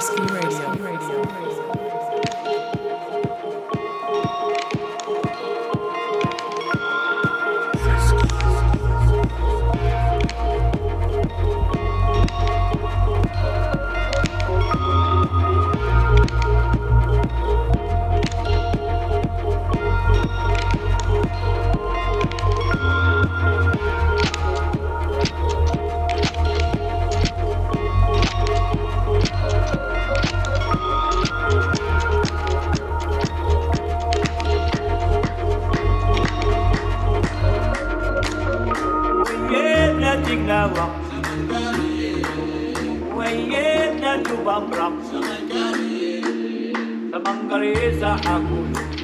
Frisky Radio.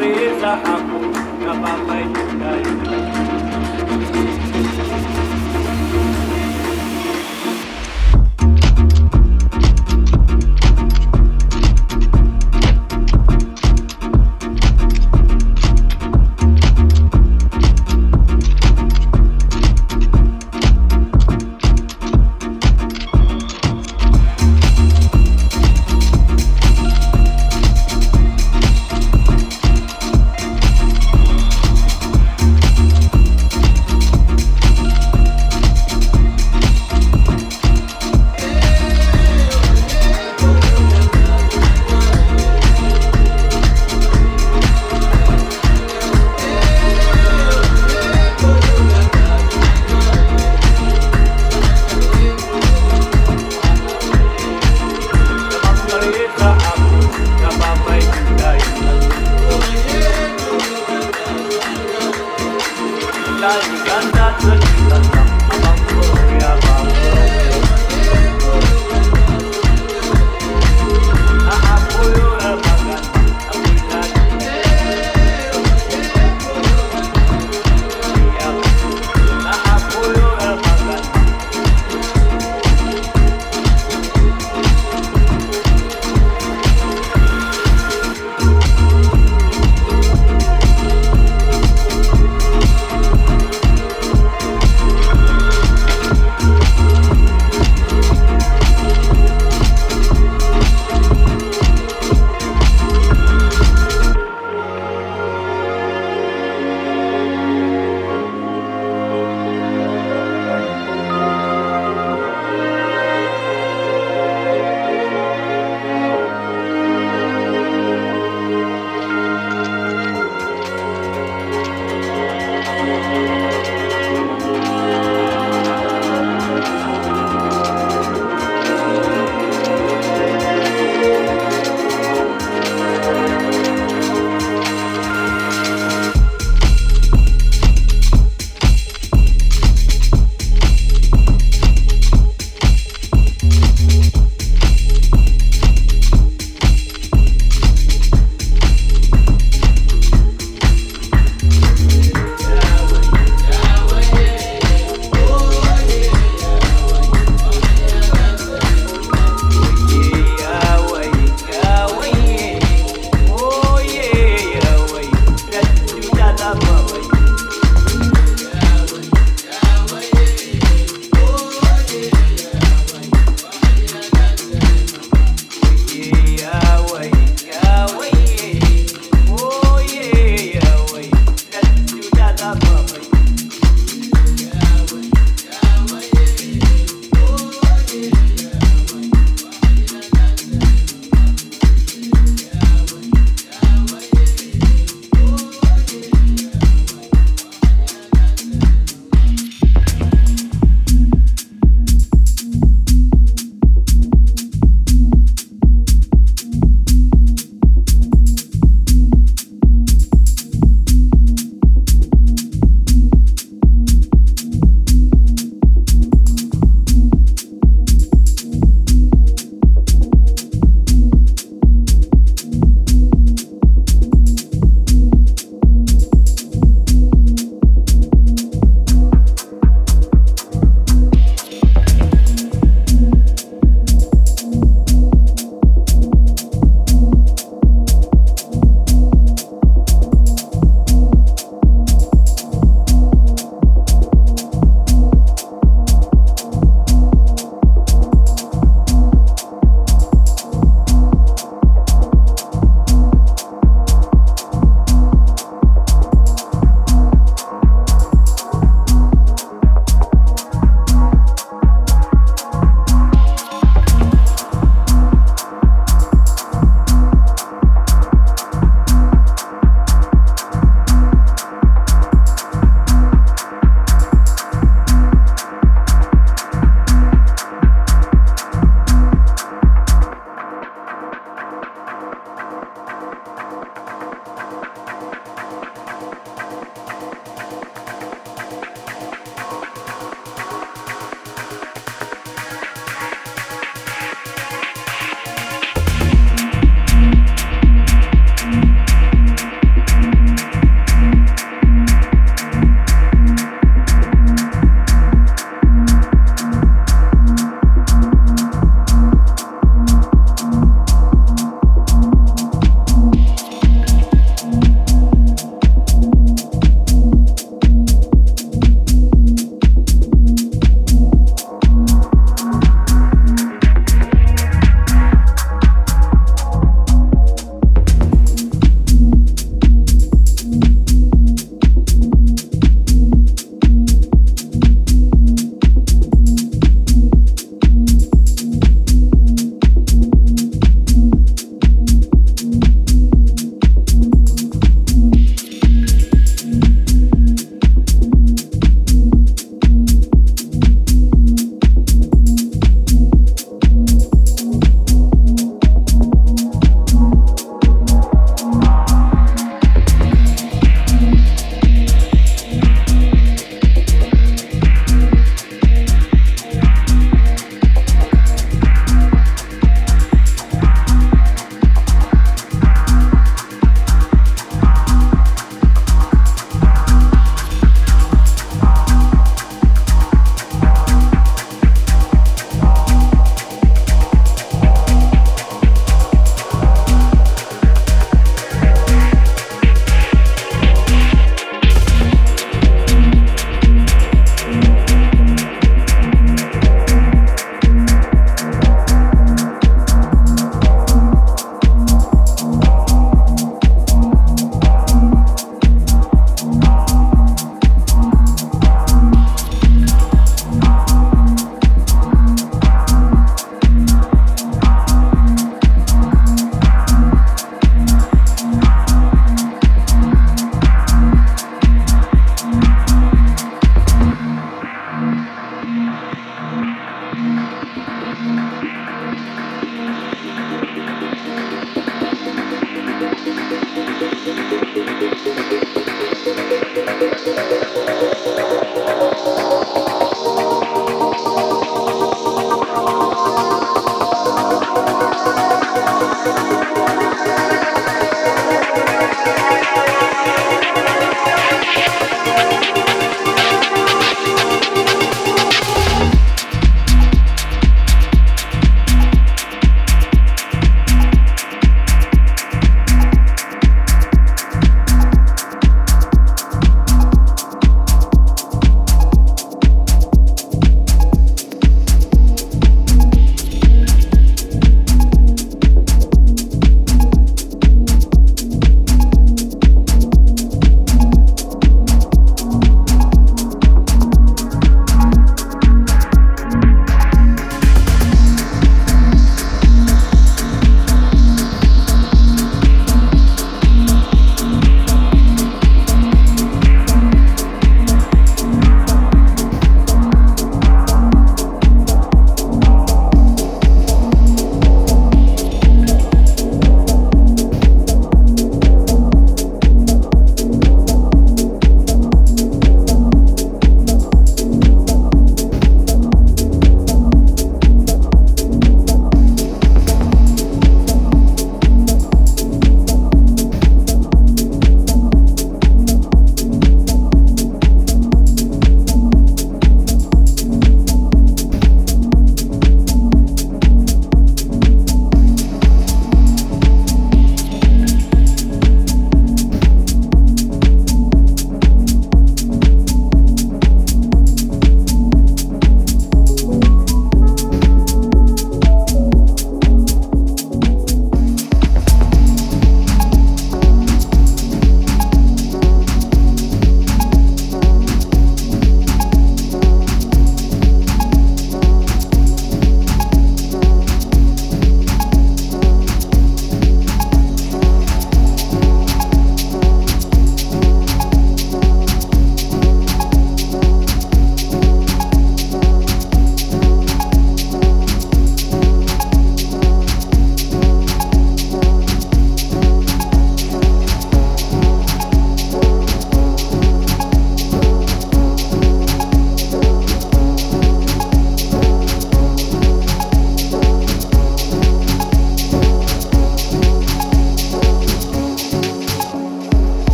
Marisa aku, kapapa itu dari